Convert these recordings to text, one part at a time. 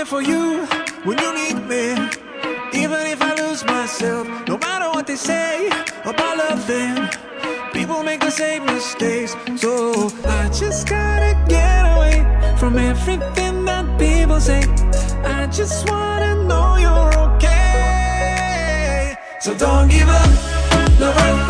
there for you when you need me. Even if I lose myself, no matter what they say about loving, people make the same mistakes. So I just gotta get away from everything that people say. I just wanna know you're okay. So don't give up, love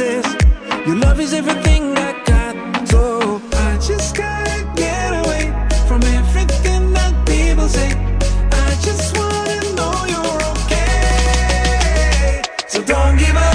into. Your love is everything I got, so I just gotta get away from everything that people say. I just wanna know you're okay. So don't give up.